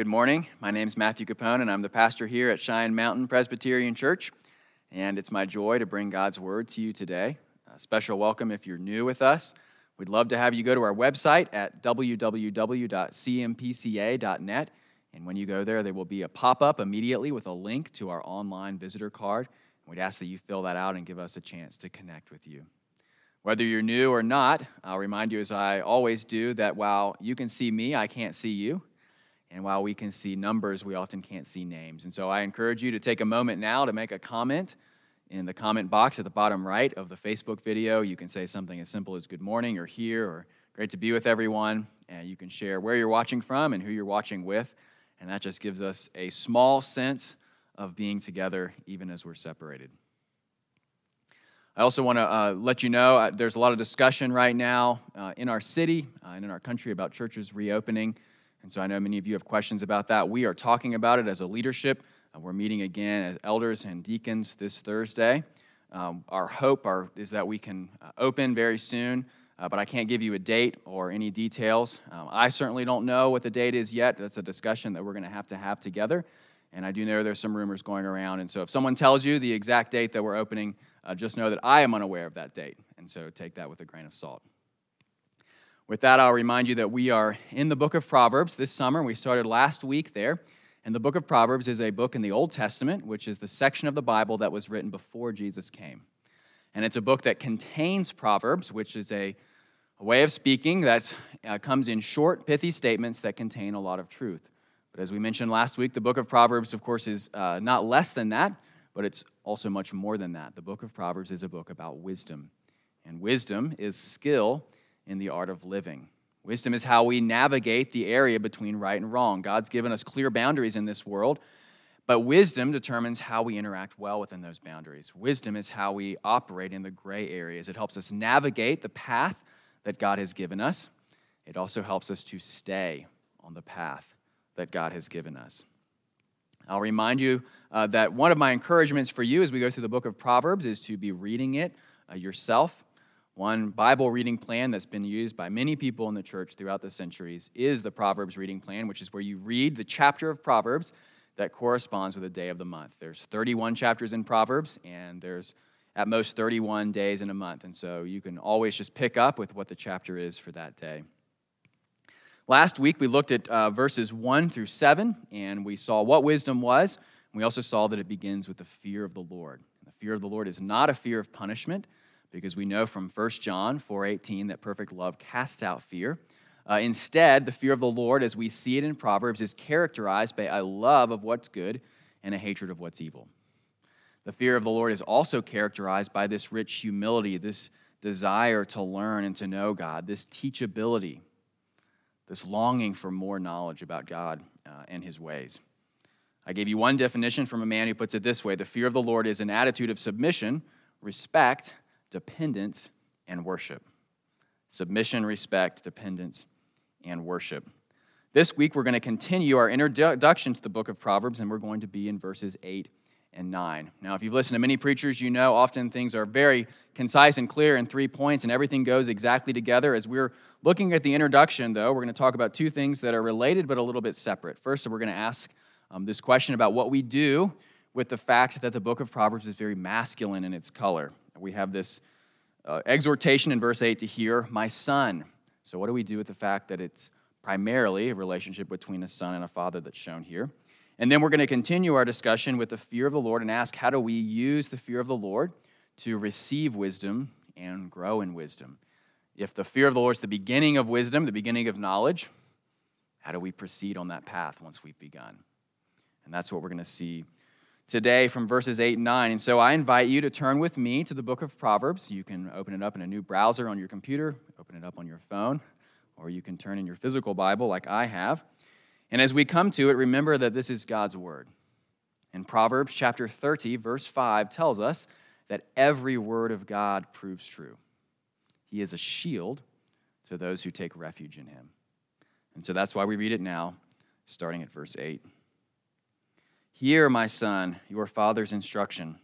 Good morning. My name is Matthew Capone, and I'm the pastor here at Cheyenne Mountain Presbyterian Church. And it's my joy to bring God's word to you today. A special welcome if you're new with us. We'd love to have you go to our website at www.cmpca.net. And when you go there, there will be a pop up immediately with a link to our online visitor card. We'd ask that you fill that out and give us a chance to connect with you. Whether you're new or not, I'll remind you, as I always do, that while you can see me, I can't see you. And while we can see numbers, we often can't see names. And so I encourage you to take a moment now to make a comment in the comment box at the bottom right of the Facebook video. You can say something as simple as good morning or here or great to be with everyone. And you can share where you're watching from and who you're watching with. And that just gives us a small sense of being together even as we're separated. I also want to uh, let you know uh, there's a lot of discussion right now uh, in our city uh, and in our country about churches reopening. And so I know many of you have questions about that. We are talking about it as a leadership. Uh, we're meeting again as elders and deacons this Thursday. Um, our hope are, is that we can uh, open very soon, but I can't give you a date or any details. Um, I certainly don't know what the date is yet. That's a discussion that we're going to have to have together. And I do know there's some rumors going around. And so if someone tells you the exact date that we're opening, uh, just know that I am unaware of that date. And so take that with a grain of salt. With that, I'll remind you that we are in the book of Proverbs this summer. We started last week there. And the book of Proverbs is a book in the Old Testament, which is the section of the Bible that was written before Jesus came. And it's a book that contains Proverbs, which is a, a way of speaking that uh, comes in short, pithy statements that contain a lot of truth. But as we mentioned last week, the book of Proverbs, of course, is uh, not less than that but it's also much more than that. The book of Proverbs is a book about wisdom, and wisdom is skill in the art of living. Wisdom is how we navigate the area between right and wrong. God's given us clear boundaries in this world, but wisdom determines how we interact well within those boundaries. Wisdom is how we operate in the gray areas. It helps us navigate the path that God has given us. It also helps us to stay on the path that God has given us. I'll remind you uh, that one of my encouragements for you as we go through the book of Proverbs is to be reading it uh, yourself. One Bible reading plan that's been used by many people in the church throughout the centuries is the Proverbs reading plan, which is where you read the chapter of Proverbs that corresponds with the day of the month. There's 31 chapters in Proverbs, and there's at most 31 days in a month. And so you can always just pick up with what the chapter is for that day. Last week, we looked at uh, verses 1 through 7, and we saw what wisdom was. We also saw that it begins with the fear of the Lord. The fear of the Lord is not a fear of punishment, because we know from 1 John 4.18 that perfect love casts out fear. Uh, instead, the fear of the Lord, as we see it in Proverbs, is characterized by a love of what's good and a hatred of what's evil. The fear of the Lord is also characterized by this rich humility, this desire to learn and to know God, this teachability this longing for more knowledge about God uh, and his ways. I gave you one definition from a man who puts it this way the fear of the Lord is an attitude of submission, respect, dependence, and worship. Submission, respect, dependence, and worship. This week, we're going to continue our introduction to the book of Proverbs, and we're going to be in verses 8 and 9. Now, if you've listened to many preachers, you know often things are very concise and clear in three points, and everything goes exactly together. As we're looking at the introduction, though, we're going to talk about two things that are related but a little bit separate. First, we're going to ask um, this question about what we do with the fact that the book of Proverbs is very masculine in its color. We have this uh, exhortation in verse 8 to hear, My son. So, what do we do with the fact that it's primarily a relationship between a son and a father that's shown here? And then we're going to continue our discussion with the fear of the Lord and ask how do we use the fear of the Lord to receive wisdom and grow in wisdom. If the fear of the Lord is the beginning of wisdom, the beginning of knowledge, how do we proceed on that path once we've begun? And that's what we're going to see today from verses 8 and 9. And so I invite you to turn with me to the book of Proverbs. You can open it up in a new browser on your computer, open it up on your phone, or you can turn in your physical Bible like I have. And as we come to it, remember that this is God's word. And Proverbs chapter 30, verse 5 tells us that every word of God proves true. He is a shield to those who take refuge in him. And so that's why we read it now, starting at verse 8. Hear, my son, your father's instruction,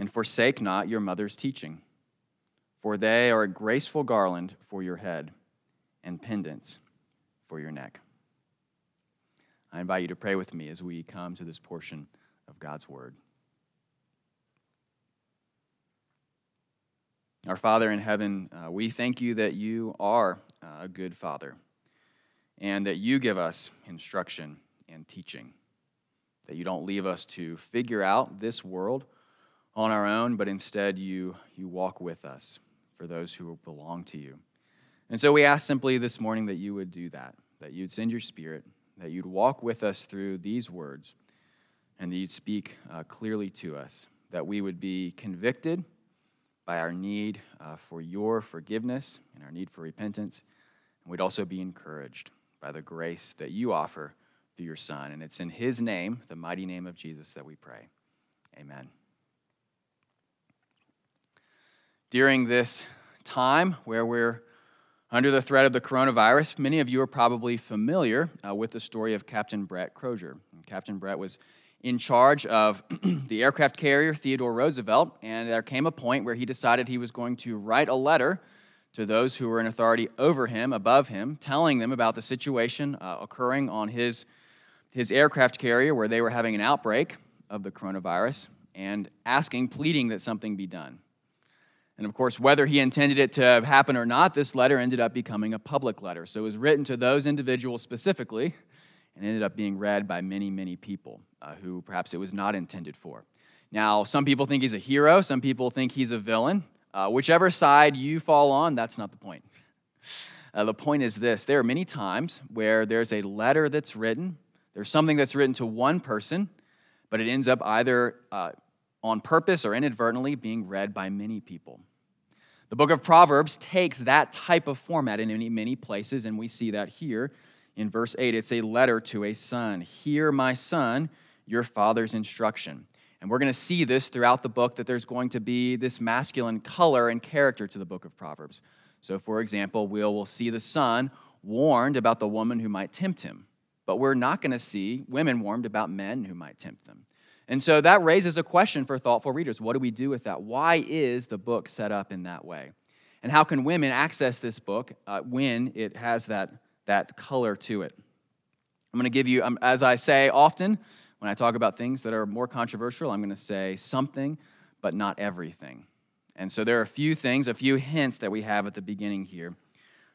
and forsake not your mother's teaching, for they are a graceful garland for your head and pendants for your neck. I invite you to pray with me as we come to this portion of God's Word. Our Father in heaven, uh, we thank you that you are uh, a good Father and that you give us instruction and teaching, that you don't leave us to figure out this world on our own, but instead you, you walk with us for those who belong to you. And so we ask simply this morning that you would do that, that you'd send your Spirit, that you'd walk with us through these words, and that you'd speak uh, clearly to us, that we would be convicted by our need uh, for your forgiveness and our need for repentance. And we'd also be encouraged by the grace that you offer through your Son. And it's in His name, the mighty name of Jesus, that we pray. Amen. During this time where we're under the threat of the coronavirus, many of you are probably familiar uh, with the story of Captain Brett Crozier. And Captain Brett was in charge of the aircraft carrier Theodore Roosevelt, and there came a point where he decided he was going to write a letter to those who were in authority over him, above him, telling them about the situation uh, occurring on his, his aircraft carrier where they were having an outbreak of the coronavirus, and asking, pleading that something be done. And of course, whether he intended it to happen or not, this letter ended up becoming a public letter. So it was written to those individuals specifically and ended up being read by many, many people uh, who perhaps it was not intended for. Now, some people think he's a hero, some people think he's a villain. Uh, whichever side you fall on, that's not the point. Uh, the point is this there are many times where there's a letter that's written, there's something that's written to one person, but it ends up either uh, on purpose or inadvertently being read by many people. The book of Proverbs takes that type of format in many, many places, and we see that here in verse 8, it's a letter to a son. Hear, my son, your father's instruction. And we're going to see this throughout the book that there's going to be this masculine color and character to the book of Proverbs. So, for example, we'll, we'll see the son warned about the woman who might tempt him, but we're not going to see women warned about men who might tempt them. And so that raises a question for thoughtful readers. What do we do with that? Why is the book set up in that way? And how can women access this book uh, when it has that that color to it. I'm going to give you, um, as I say often when I talk about things that are more controversial, I'm going to say something, but not everything. And so there are a few things, a few hints that we have at the beginning here.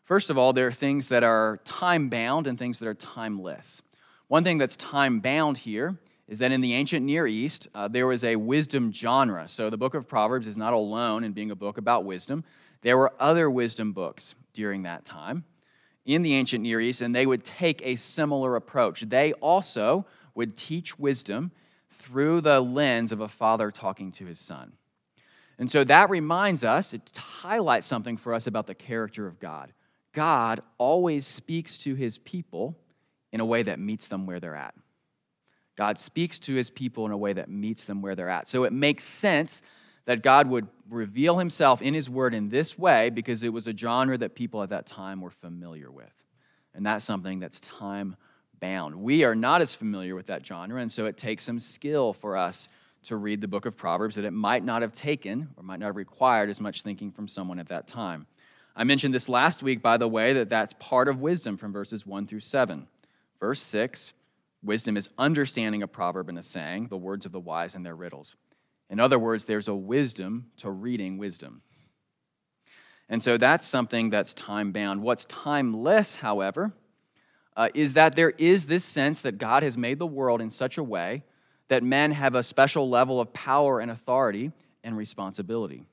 First of all, there are things that are time bound and things that are timeless. One thing that's time bound here is that in the ancient Near East, uh, there was a wisdom genre. So the book of Proverbs is not alone in being a book about wisdom. There were other wisdom books during that time in the ancient Near East, and they would take a similar approach. They also would teach wisdom through the lens of a father talking to his son. And so that reminds us, it highlights something for us about the character of God. God always speaks to his people in a way that meets them where they're at. God speaks to his people in a way that meets them where they're at. So it makes sense that God would reveal himself in his word in this way because it was a genre that people at that time were familiar with. And that's something that's time bound. We are not as familiar with that genre, and so it takes some skill for us to read the book of Proverbs that it might not have taken or might not have required as much thinking from someone at that time. I mentioned this last week, by the way, that that's part of wisdom from verses 1 through 7. Verse 6 wisdom is understanding a proverb and a saying, the words of the wise and their riddles. In other words, there's a wisdom to reading wisdom. And so that's something that's time bound. What's timeless, however, uh, is that there is this sense that God has made the world in such a way that men have a special level of power and authority and responsibility.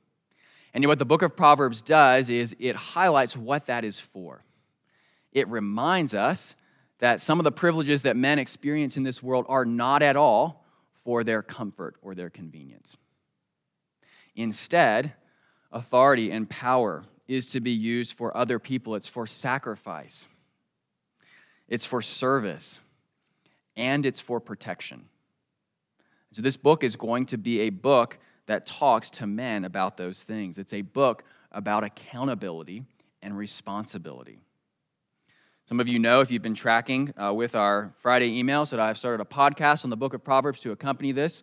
And what the book of Proverbs does is it highlights what that is for. It reminds us that some of the privileges that men experience in this world are not at all for their comfort or their convenience. Instead, authority and power is to be used for other people, it's for sacrifice, it's for service, and it's for protection. So, this book is going to be a book that talks to men about those things. It's a book about accountability and responsibility. Some of you know, if you've been tracking uh, with our Friday emails, that I've started a podcast on the book of Proverbs to accompany this.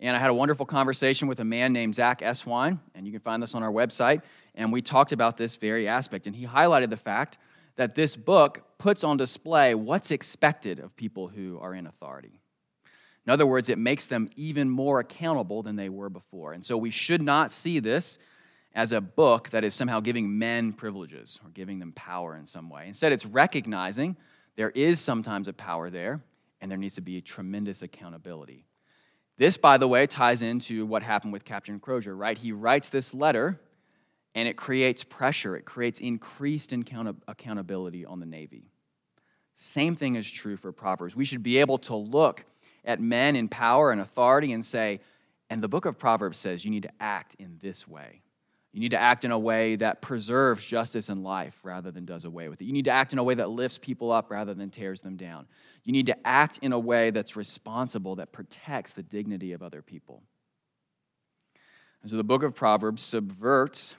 And I had a wonderful conversation with a man named Zach Eswine, and you can find this on our website. And we talked about this very aspect. And he highlighted the fact that this book puts on display what's expected of people who are in authority. In other words, it makes them even more accountable than they were before. And so we should not see this as a book that is somehow giving men privileges or giving them power in some way. Instead, it's recognizing there is sometimes a power there and there needs to be a tremendous accountability. This, by the way, ties into what happened with Captain Crozier, right? He writes this letter and it creates pressure, it creates increased accountability on the Navy. Same thing is true for Proverbs. We should be able to look at men in power and authority and say, and the book of Proverbs says you need to act in this way. You need to act in a way that preserves justice and life rather than does away with it. You need to act in a way that lifts people up rather than tears them down. You need to act in a way that's responsible, that protects the dignity of other people. And so the book of Proverbs subverts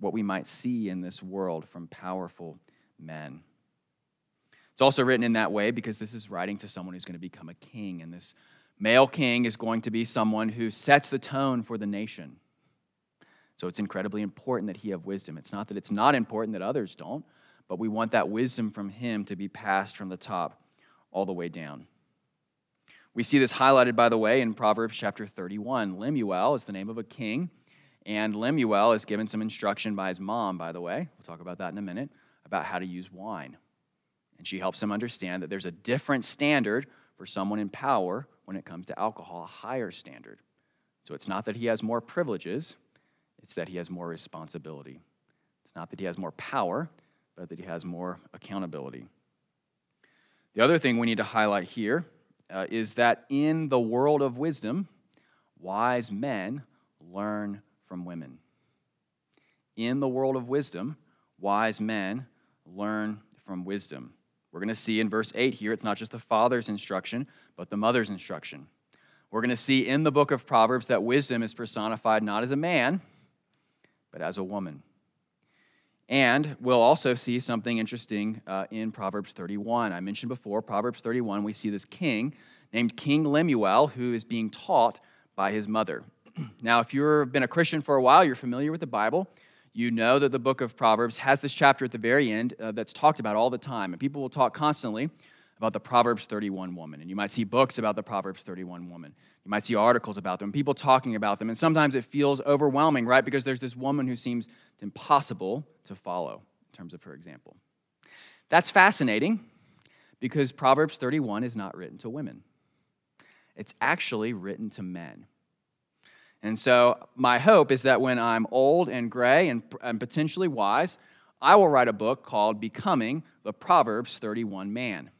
what we might see in this world from powerful men. It's also written in that way because this is writing to someone who's going to become a king, and this male king is going to be someone who sets the tone for the nation. So it's incredibly important that he have wisdom. It's not that it's not important that others don't, but we want that wisdom from him to be passed from the top all the way down. We see this highlighted, by the way, in Proverbs chapter 31. Lemuel is the name of a king, and Lemuel is given some instruction by his mom, by the way. We'll talk about that in a minute, about how to use wine. And she helps him understand that there's a different standard for someone in power when it comes to alcohol, a higher standard. So it's not that he has more privileges, it's that he has more responsibility. It's not that he has more power, but that he has more accountability. The other thing we need to highlight here uh, is that in the world of wisdom, wise men learn from women. In the world of wisdom, wise men learn from wisdom. We're going to see in verse 8 here, it's not just the father's instruction, but the mother's instruction. We're going to see in the book of Proverbs that wisdom is personified not as a man, but as a woman. And we'll also see something interesting uh, in Proverbs 31. I mentioned before, Proverbs 31, we see this king named King Lemuel who is being taught by his mother. now, if you've been a Christian for a while, you're familiar with the Bible. You know that the book of Proverbs has this chapter at the very end uh, that's talked about all the time. And people will talk constantly about the Proverbs 31 woman. And you might see books about the Proverbs 31 woman. You might see articles about them, people talking about them. And sometimes it feels overwhelming, right? Because there's this woman who seems impossible to follow in terms of her example. That's fascinating because Proverbs 31 is not written to women, it's actually written to men. And so, my hope is that when I'm old and gray and, and potentially wise, I will write a book called Becoming the Proverbs 31 Man.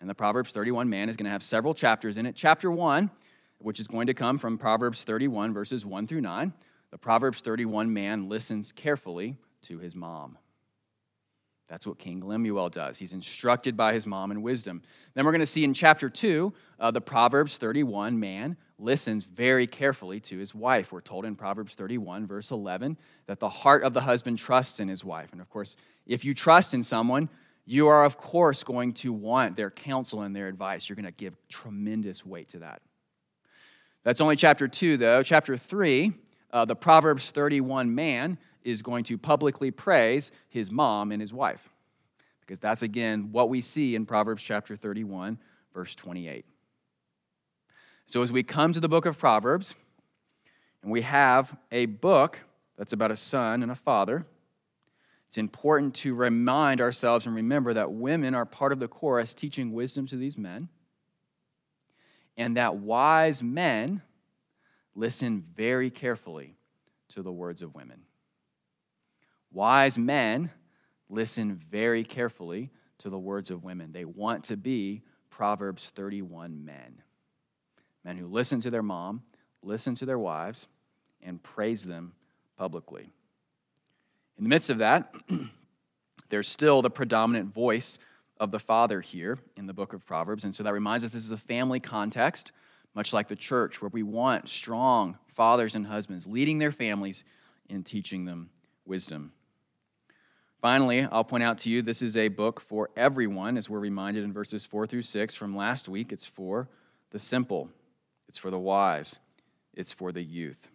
And the Proverbs 31 man is going to have several chapters in it. Chapter 1 which is going to come from Proverbs 31, verses 1 through 9. The Proverbs 31 man listens carefully to his mom. That's what King Lemuel does. He's instructed by his mom in wisdom. Then we're going to see in chapter 2, uh, the Proverbs 31 man listens very carefully to his wife. We're told in Proverbs 31, verse 11, that the heart of the husband trusts in his wife. And of course, if you trust in someone, you are, of course, going to want their counsel and their advice. You're going to give tremendous weight to that. That's only chapter 2, though. Chapter 3, uh, the Proverbs 31 man is going to publicly praise his mom and his wife. Because that's, again, what we see in Proverbs chapter 31, verse 28. So, as we come to the book of Proverbs, and we have a book that's about a son and a father, it's important to remind ourselves and remember that women are part of the chorus teaching wisdom to these men and that wise men listen very carefully to the words of women. Wise men listen very carefully to the words of women. They want to be Proverbs 31 men. Men who listen to their mom, listen to their wives, and praise them publicly. In the midst of that, there's still the predominant voice of the father here in the book of Proverbs. And so that reminds us this is a family context, much like the church, where we want strong fathers and husbands leading their families and teaching them wisdom. Finally, I'll point out to you this is a book for everyone, as we're reminded in verses 4 through 6 from last week. It's for the simple, it's for the wise, it's for the youth.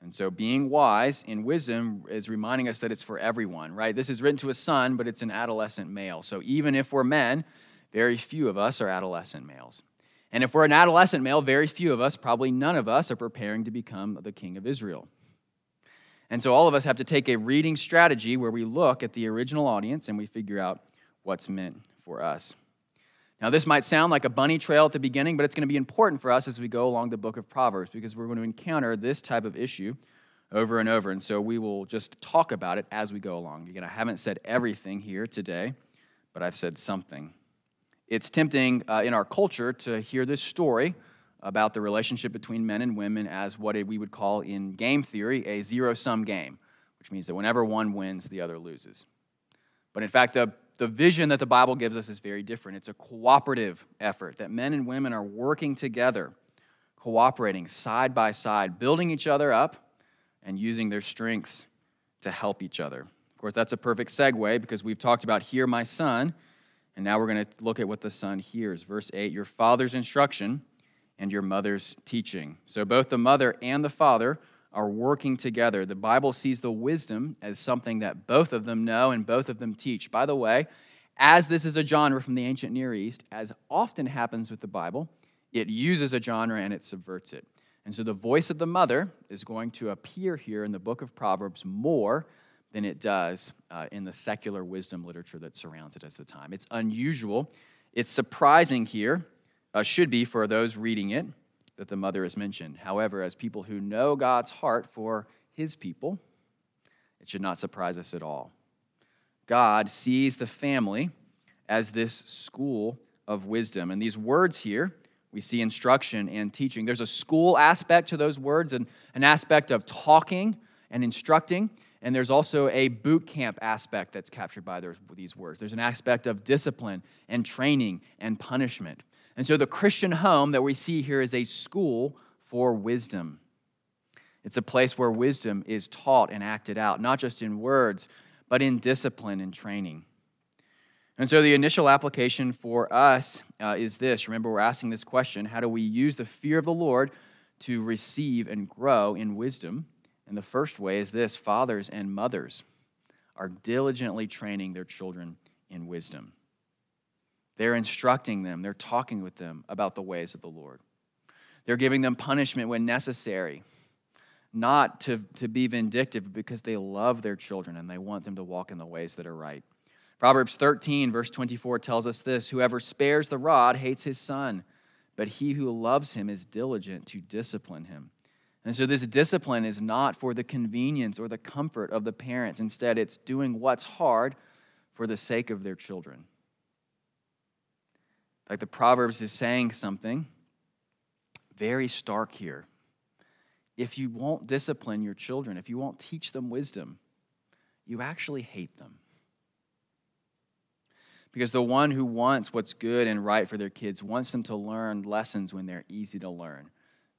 And so, being wise in wisdom is reminding us that it's for everyone, right? This is written to a son, but it's an adolescent male. So, even if we're men, very few of us are adolescent males. And if we're an adolescent male, very few of us, probably none of us, are preparing to become the king of Israel. And so, all of us have to take a reading strategy where we look at the original audience and we figure out what's meant for us. Now, this might sound like a bunny trail at the beginning, but it's going to be important for us as we go along the book of Proverbs because we're going to encounter this type of issue over and over. And so we will just talk about it as we go along. Again, I haven't said everything here today, but I've said something. It's tempting uh, in our culture to hear this story about the relationship between men and women as what we would call in game theory a zero sum game, which means that whenever one wins, the other loses. But in fact, the the vision that the Bible gives us is very different. It's a cooperative effort that men and women are working together, cooperating side by side, building each other up and using their strengths to help each other. Of course, that's a perfect segue because we've talked about hear my son, and now we're going to look at what the son hears. Verse 8 Your father's instruction and your mother's teaching. So both the mother and the father are working together. The Bible sees the wisdom as something that both of them know and both of them teach. By the way, as this is a genre from the ancient Near East, as often happens with the Bible, it uses a genre and it subverts it. And so the voice of the mother is going to appear here in the book of Proverbs more than it does uh, in the secular wisdom literature that surrounds it at the time. It's unusual. It's surprising here, uh, should be for those reading it, that the mother is mentioned. However, as people who know God's heart for his people, it should not surprise us at all. God sees the family as this school of wisdom. And these words here, we see instruction and teaching. There's a school aspect to those words and an aspect of talking and instructing. And there's also a boot camp aspect that's captured by these words. There's an aspect of discipline and training and punishment. And so the Christian home that we see here is a school for wisdom. It's a place where wisdom is taught and acted out, not just in words, but in discipline and training. And so the initial application for us uh, is this. Remember, we're asking this question how do we use the fear of the Lord to receive and grow in wisdom? And the first way is this fathers and mothers are diligently training their children in wisdom. They're instructing them, they're talking with them about the ways of the Lord. They're giving them punishment when necessary, not to, to be vindictive, but because they love their children and they want them to walk in the ways that are right. Proverbs 13, verse 24 tells us this Whoever spares the rod hates his son, but he who loves him is diligent to discipline him. And so, this discipline is not for the convenience or the comfort of the parents. Instead, it's doing what's hard for the sake of their children. Like the Proverbs is saying something very stark here. If you won't discipline your children, if you won't teach them wisdom, you actually hate them. Because the one who wants what's good and right for their kids wants them to learn lessons when they're easy to learn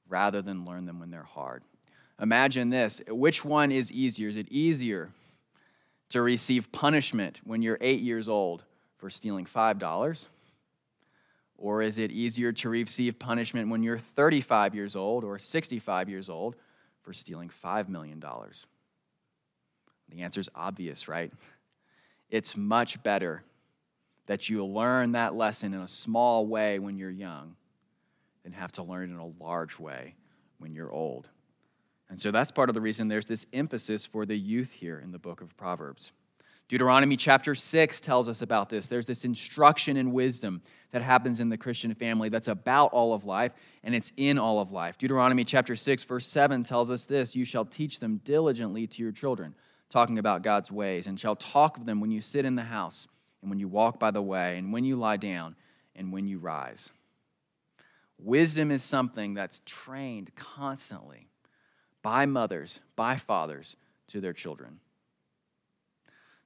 rather than learn them when they're hard. Imagine this which one is easier? Is it easier to receive punishment when you're eight years old for stealing $5? Or is it easier to receive punishment when you're 35 years old or 65 years old for stealing $5 million? The answer is obvious, right? It's much better that you learn that lesson in a small way when you're young than have to learn it in a large way when you're old. And so that's part of the reason there's this emphasis for the youth here in the book of Proverbs. Deuteronomy chapter 6 tells us about this. There's this instruction in wisdom that happens in the Christian family that's about all of life, and it's in all of life. Deuteronomy chapter 6, verse 7 tells us this You shall teach them diligently to your children, talking about God's ways, and shall talk of them when you sit in the house, and when you walk by the way, and when you lie down, and when you rise. Wisdom is something that's trained constantly by mothers, by fathers to their children.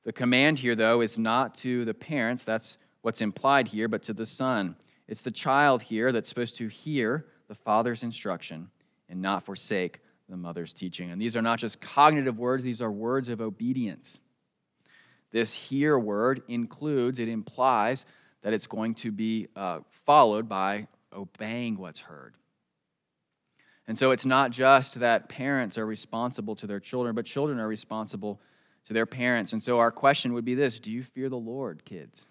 The command here, though, is not to the parents, that's what's implied here, but to the son. It's the child here that's supposed to hear the father's instruction and not forsake the mother's teaching. And these are not just cognitive words, these are words of obedience. This hear word includes, it implies that it's going to be uh, followed by obeying what's heard. And so it's not just that parents are responsible to their children, but children are responsible to their parents. And so our question would be this Do you fear the Lord, kids?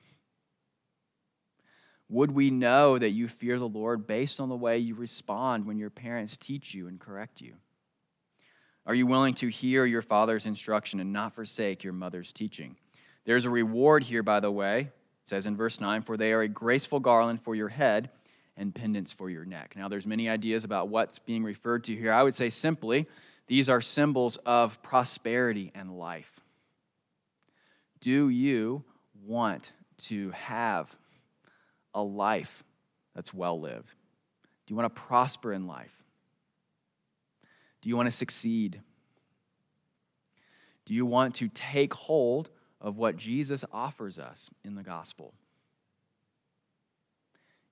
Would we know that you fear the Lord based on the way you respond when your parents teach you and correct you? Are you willing to hear your father's instruction and not forsake your mother's teaching? There's a reward here, by the way. It says in verse 9, For they are a graceful garland for your head and pendants for your neck. Now, there's many ideas about what's being referred to here. I would say simply, these are symbols of prosperity and life. Do you want to have a life that's well lived? Do you want to prosper in life? Do you want to succeed? Do you want to take hold of what Jesus offers us in the gospel?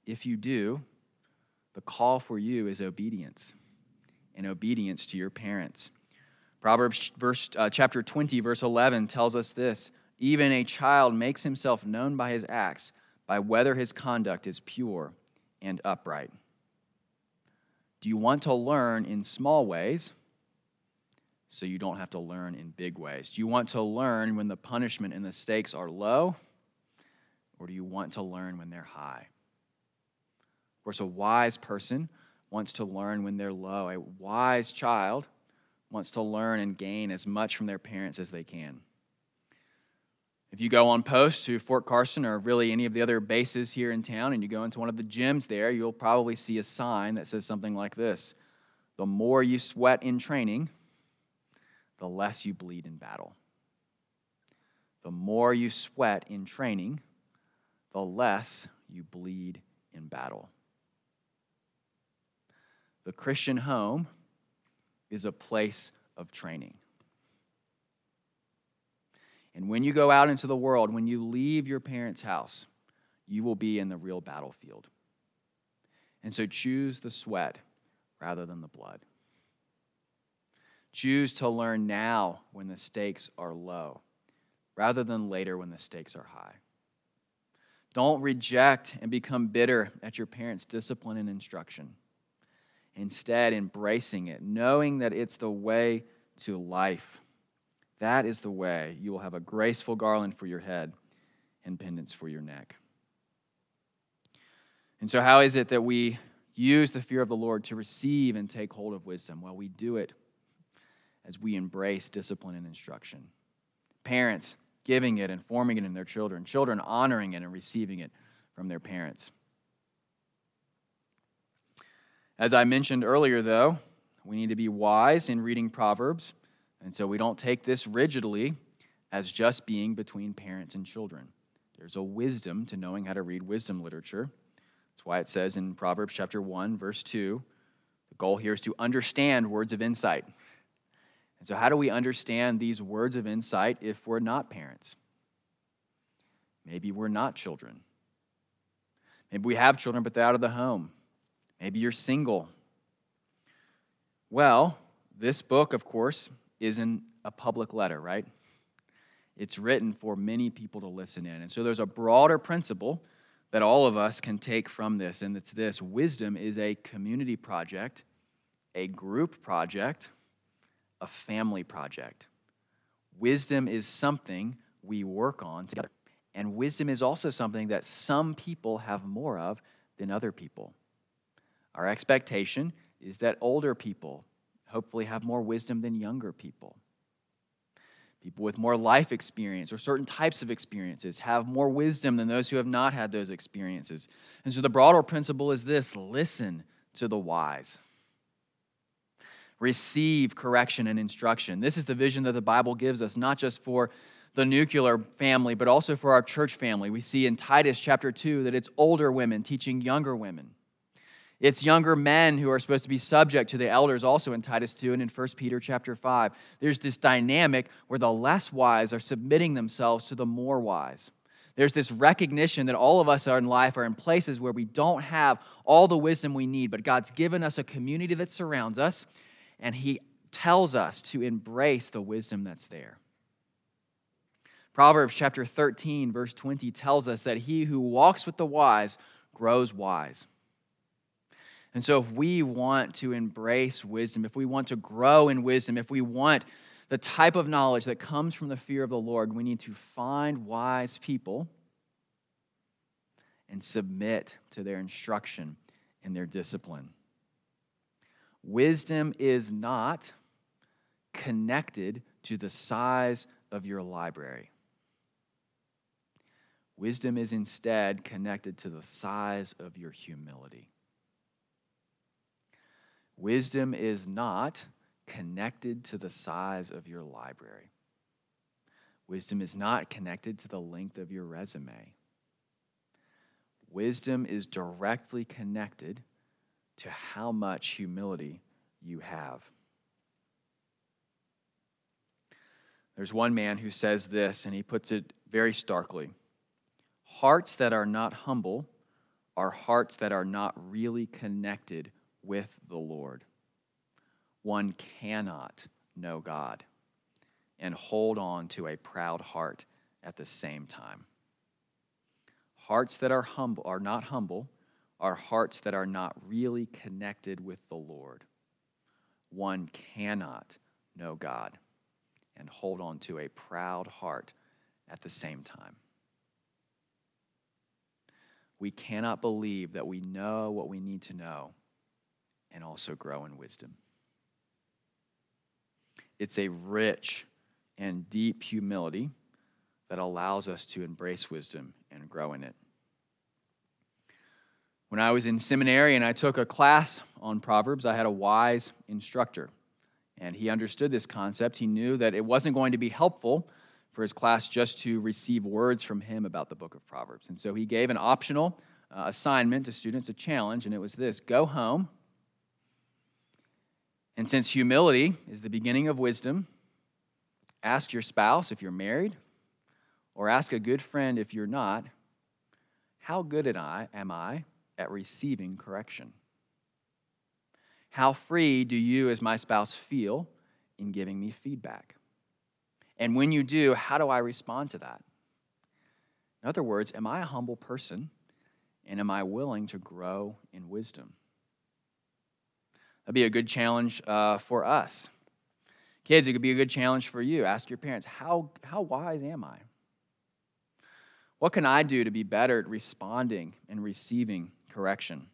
If you do, the call for you is obedience and obedience to your parents. Proverbs verse, uh, chapter 20, verse 11 tells us this Even a child makes himself known by his acts, by whether his conduct is pure and upright. Do you want to learn in small ways so you don't have to learn in big ways? Do you want to learn when the punishment and the stakes are low, or do you want to learn when they're high? Of course, a wise person wants to learn when they're low. A wise child wants to learn and gain as much from their parents as they can. If you go on post to Fort Carson or really any of the other bases here in town and you go into one of the gyms there, you'll probably see a sign that says something like this The more you sweat in training, the less you bleed in battle. The more you sweat in training, the less you bleed in battle. The Christian home is a place of training. And when you go out into the world, when you leave your parents' house, you will be in the real battlefield. And so choose the sweat rather than the blood. Choose to learn now when the stakes are low rather than later when the stakes are high. Don't reject and become bitter at your parents' discipline and instruction. Instead, embracing it, knowing that it's the way to life. That is the way you will have a graceful garland for your head and pendants for your neck. And so, how is it that we use the fear of the Lord to receive and take hold of wisdom? Well, we do it as we embrace discipline and instruction. Parents giving it and forming it in their children, children honoring it and receiving it from their parents. As I mentioned earlier, though, we need to be wise in reading Proverbs, and so we don't take this rigidly as just being between parents and children. There's a wisdom to knowing how to read wisdom literature. That's why it says in Proverbs chapter 1, verse 2, the goal here is to understand words of insight. And so, how do we understand these words of insight if we're not parents? Maybe we're not children. Maybe we have children, but they're out of the home. Maybe you're single. Well, this book, of course, isn't a public letter, right? It's written for many people to listen in. And so there's a broader principle that all of us can take from this, and it's this wisdom is a community project, a group project, a family project. Wisdom is something we work on together. And wisdom is also something that some people have more of than other people. Our expectation is that older people hopefully have more wisdom than younger people. People with more life experience or certain types of experiences have more wisdom than those who have not had those experiences. And so the broader principle is this listen to the wise. Receive correction and instruction. This is the vision that the Bible gives us, not just for the nuclear family, but also for our church family. We see in Titus chapter 2 that it's older women teaching younger women. It's younger men who are supposed to be subject to the elders also in Titus 2 and in 1 Peter chapter 5. There's this dynamic where the less wise are submitting themselves to the more wise. There's this recognition that all of us are in life are in places where we don't have all the wisdom we need, but God's given us a community that surrounds us, and He tells us to embrace the wisdom that's there. Proverbs chapter 13, verse 20 tells us that he who walks with the wise grows wise. And so, if we want to embrace wisdom, if we want to grow in wisdom, if we want the type of knowledge that comes from the fear of the Lord, we need to find wise people and submit to their instruction and their discipline. Wisdom is not connected to the size of your library. Wisdom is instead connected to the size of your humility. Wisdom is not connected to the size of your library. Wisdom is not connected to the length of your resume. Wisdom is directly connected to how much humility you have. There's one man who says this, and he puts it very starkly Hearts that are not humble are hearts that are not really connected with the Lord. One cannot know God and hold on to a proud heart at the same time. Hearts that are humble are not humble are hearts that are not really connected with the Lord. One cannot know God and hold on to a proud heart at the same time. We cannot believe that we know what we need to know and also grow in wisdom. It's a rich and deep humility that allows us to embrace wisdom and grow in it. When I was in seminary and I took a class on Proverbs, I had a wise instructor. And he understood this concept. He knew that it wasn't going to be helpful for his class just to receive words from him about the book of Proverbs. And so he gave an optional uh, assignment to students, a challenge, and it was this go home. And since humility is the beginning of wisdom, ask your spouse if you're married, or ask a good friend if you're not, how good am I at receiving correction? How free do you, as my spouse, feel in giving me feedback? And when you do, how do I respond to that? In other words, am I a humble person and am I willing to grow in wisdom? That'd be a good challenge uh, for us. Kids, it could be a good challenge for you. Ask your parents, how, how wise am I? What can I do to be better at responding and receiving correction.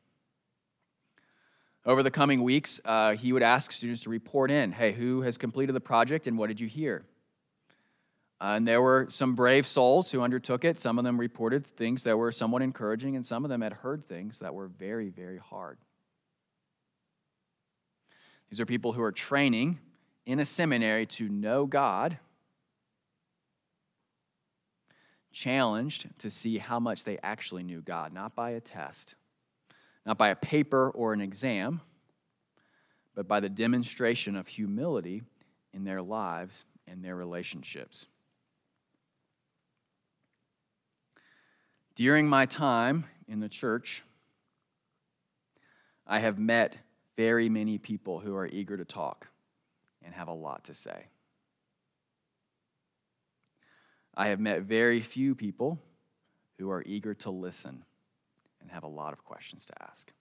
Over the coming weeks, uh, he would ask students to report in hey, who has completed the project and what did you hear? Uh, and there were some brave souls who undertook it. Some of them reported things that were somewhat encouraging, and some of them had heard things that were very, very hard. These are people who are training in a seminary to know God, challenged to see how much they actually knew God, not by a test, not by a paper or an exam, but by the demonstration of humility in their lives and their relationships. During my time in the church, I have met very many people who are eager to talk and have a lot to say. I have met very few people who are eager to listen and have a lot of questions to ask.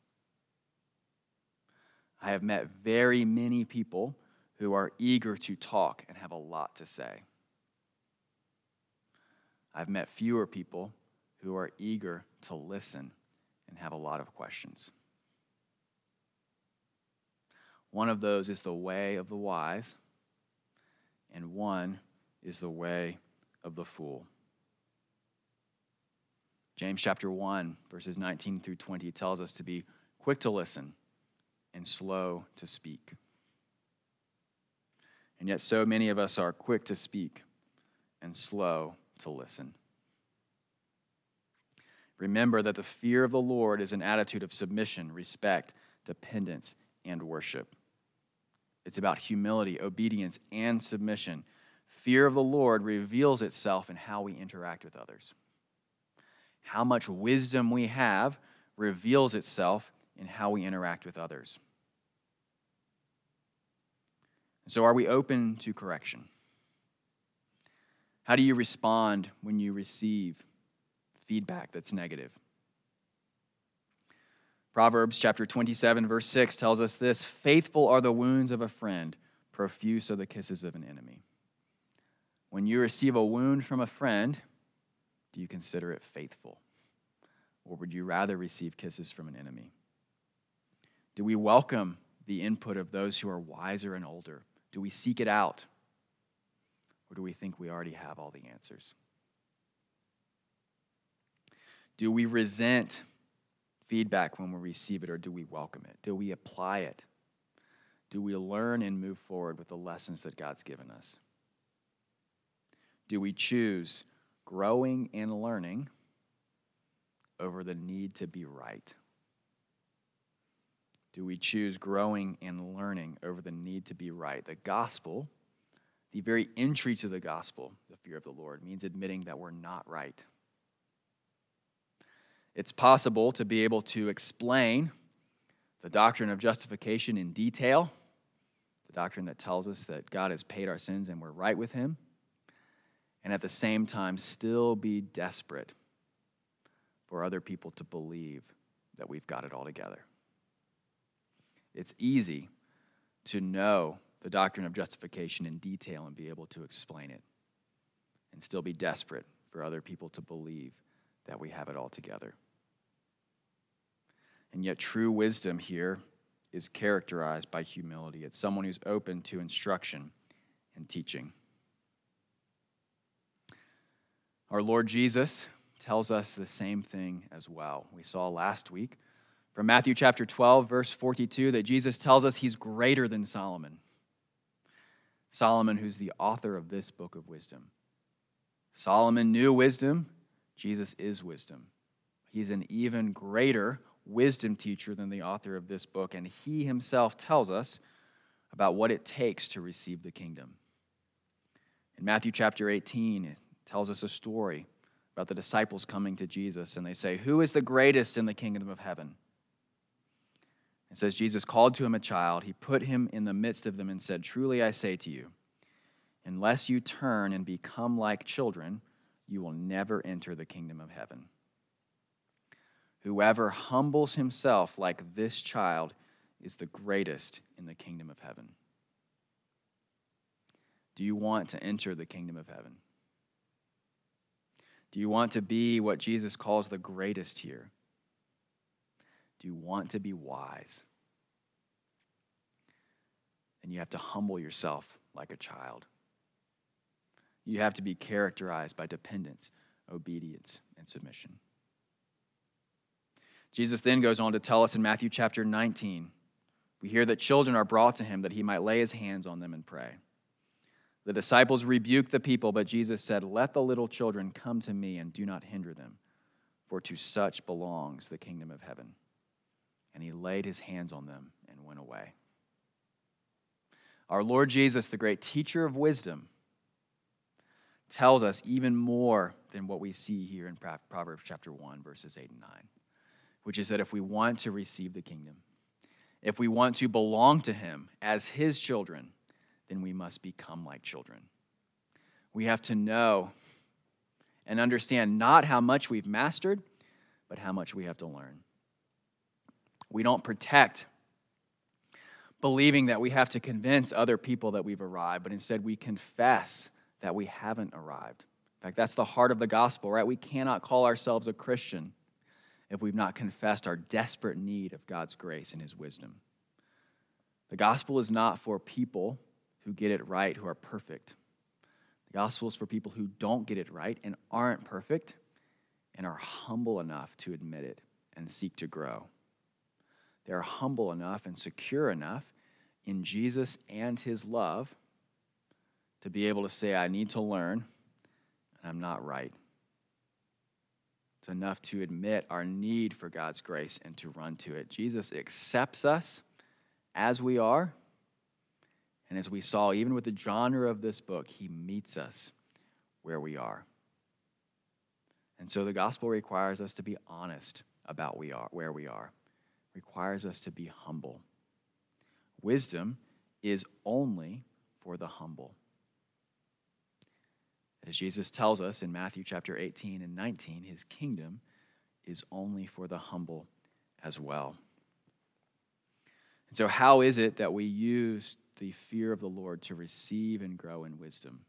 I have met very many people who are eager to talk and have a lot to say. I've met fewer people who are eager to listen and have a lot of questions. One of those is the way of the wise, and one is the way of the fool. James chapter 1, verses 19 through 20 tells us to be quick to listen and slow to speak. And yet, so many of us are quick to speak and slow to listen. Remember that the fear of the Lord is an attitude of submission, respect, dependence, and worship. It's about humility, obedience, and submission. Fear of the Lord reveals itself in how we interact with others how much wisdom we have reveals itself in how we interact with others. So, are we open to correction? How do you respond when you receive feedback that's negative? Proverbs chapter 27, verse 6 tells us this Faithful are the wounds of a friend, profuse are the kisses of an enemy. When you receive a wound from a friend, do you consider it faithful? Or would you rather receive kisses from an enemy? Do we welcome the input of those who are wiser and older? Do we seek it out? Or do we think we already have all the answers? Do we resent feedback when we receive it, or do we welcome it? Do we apply it? Do we learn and move forward with the lessons that God's given us? Do we choose growing and learning over the need to be right? Do we choose growing and learning over the need to be right? The gospel, the very entry to the gospel, the fear of the Lord, means admitting that we're not right. It's possible to be able to explain the doctrine of justification in detail, the doctrine that tells us that God has paid our sins and we're right with Him, and at the same time still be desperate for other people to believe that we've got it all together. It's easy to know the doctrine of justification in detail and be able to explain it, and still be desperate for other people to believe that we have it all together. And yet, true wisdom here is characterized by humility. It's someone who's open to instruction and teaching. Our Lord Jesus tells us the same thing as well. We saw last week from Matthew chapter 12, verse 42, that Jesus tells us he's greater than Solomon. Solomon, who's the author of this book of wisdom. Solomon knew wisdom, Jesus is wisdom. He's an even greater wisdom teacher than the author of this book, and he himself tells us about what it takes to receive the kingdom. In Matthew chapter 18, it tells us a story about the disciples coming to Jesus, and they say, Who is the greatest in the kingdom of heaven? It says, Jesus called to him a child. He put him in the midst of them and said, Truly I say to you, unless you turn and become like children, you will never enter the kingdom of heaven. Whoever humbles himself like this child is the greatest in the kingdom of heaven. Do you want to enter the kingdom of heaven? Do you want to be what Jesus calls the greatest here? Do you want to be wise? And you have to humble yourself like a child. You have to be characterized by dependence, obedience, and submission. Jesus then goes on to tell us in Matthew chapter 19 we hear that children are brought to him that he might lay his hands on them and pray. The disciples rebuked the people, but Jesus said, Let the little children come to me and do not hinder them, for to such belongs the kingdom of heaven. And he laid his hands on them and went away. Our Lord Jesus, the great teacher of wisdom, tells us even more than what we see here in Proverbs chapter 1, verses 8 and 9 which is that if we want to receive the kingdom, if we want to belong to Him as His children, then we must become like children. We have to know and understand not how much we've mastered, but how much we have to learn. We don't protect believing that we have to convince other people that we've arrived, but instead we confess that we haven't arrived. In fact, that's the heart of the gospel, right? We cannot call ourselves a Christian if we've not confessed our desperate need of God's grace and His wisdom. The gospel is not for people who get it right, who are perfect. The gospel is for people who don't get it right and aren't perfect and are humble enough to admit it and seek to grow. They are humble enough and secure enough in Jesus and His love to be able to say, I need to learn, and I'm not right. It's enough to admit our need for God's grace and to run to it. Jesus accepts us as we are. And as we saw, even with the genre of this book, he meets us where we are. And so the gospel requires us to be honest about we are, where we are, requires us to be humble. Wisdom is only for the humble. As Jesus tells us in Matthew chapter 18 and 19, his kingdom is only for the humble as well. And so, how is it that we use the fear of the Lord to receive and grow in wisdom?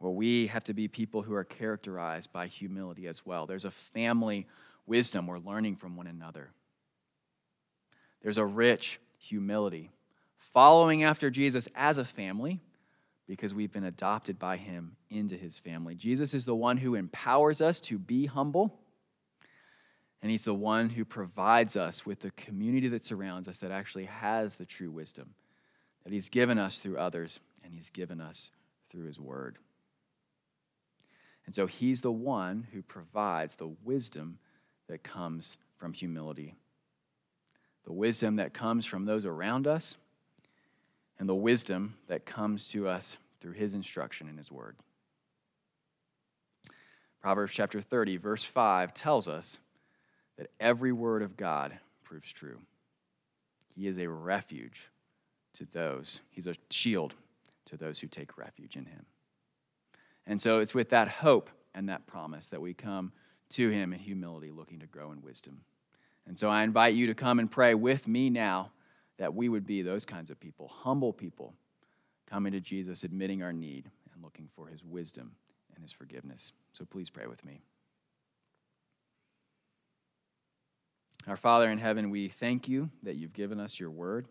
Well, we have to be people who are characterized by humility as well. There's a family wisdom we're learning from one another. There's a rich humility, following after Jesus as a family because we've been adopted by him into his family. Jesus is the one who empowers us to be humble, and he's the one who provides us with the community that surrounds us that actually has the true wisdom that he's given us through others and he's given us through his word. And so he's the one who provides the wisdom that comes from humility the wisdom that comes from those around us, and the wisdom that comes to us through his instruction in his word. Proverbs chapter 30, verse 5 tells us that every word of God proves true. He is a refuge to those, he's a shield to those who take refuge in him. And so it's with that hope and that promise that we come to him in humility, looking to grow in wisdom. And so I invite you to come and pray with me now that we would be those kinds of people, humble people, coming to Jesus, admitting our need, and looking for his wisdom and his forgiveness. So please pray with me. Our Father in heaven, we thank you that you've given us your word.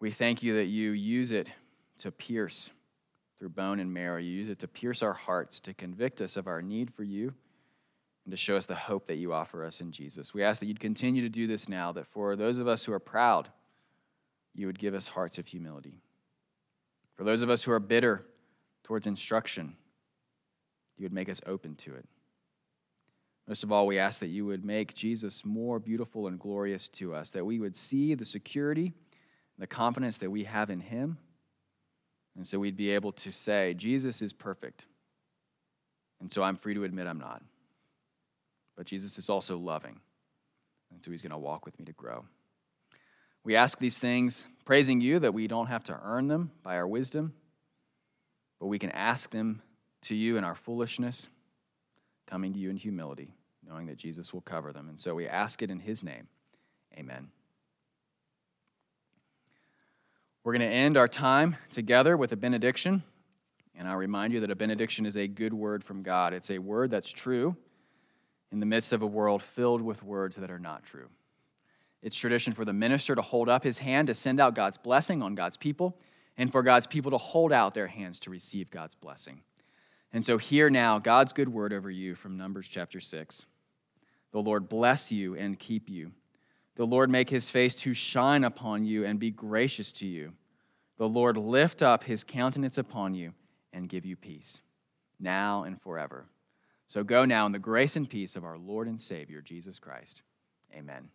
We thank you that you use it to pierce through bone and marrow. You use it to pierce our hearts, to convict us of our need for you and to show us the hope that you offer us in Jesus. We ask that you'd continue to do this now, that for those of us who are proud, you would give us hearts of humility. For those of us who are bitter towards instruction, you would make us open to it. Most of all, we ask that you would make Jesus more beautiful and glorious to us, that we would see the security, the confidence that we have in him, and so we'd be able to say, Jesus is perfect, and so I'm free to admit I'm not. But Jesus is also loving. And so he's going to walk with me to grow. We ask these things, praising you that we don't have to earn them by our wisdom, but we can ask them to you in our foolishness, coming to you in humility, knowing that Jesus will cover them. And so we ask it in his name. Amen. We're going to end our time together with a benediction. And I'll remind you that a benediction is a good word from God. It's a word that's true in the midst of a world filled with words that are not true. It's tradition for the minister to hold up his hand to send out God's blessing on God's people, and for God's people to hold out their hands to receive God's blessing. And so, hear now God's good word over you from Numbers chapter 6. The Lord bless you and keep you. The Lord make his face to shine upon you and be gracious to you. The Lord lift up his countenance upon you and give you peace, now and forever. So go now in the grace and peace of our Lord and Savior, Jesus Christ. Amen.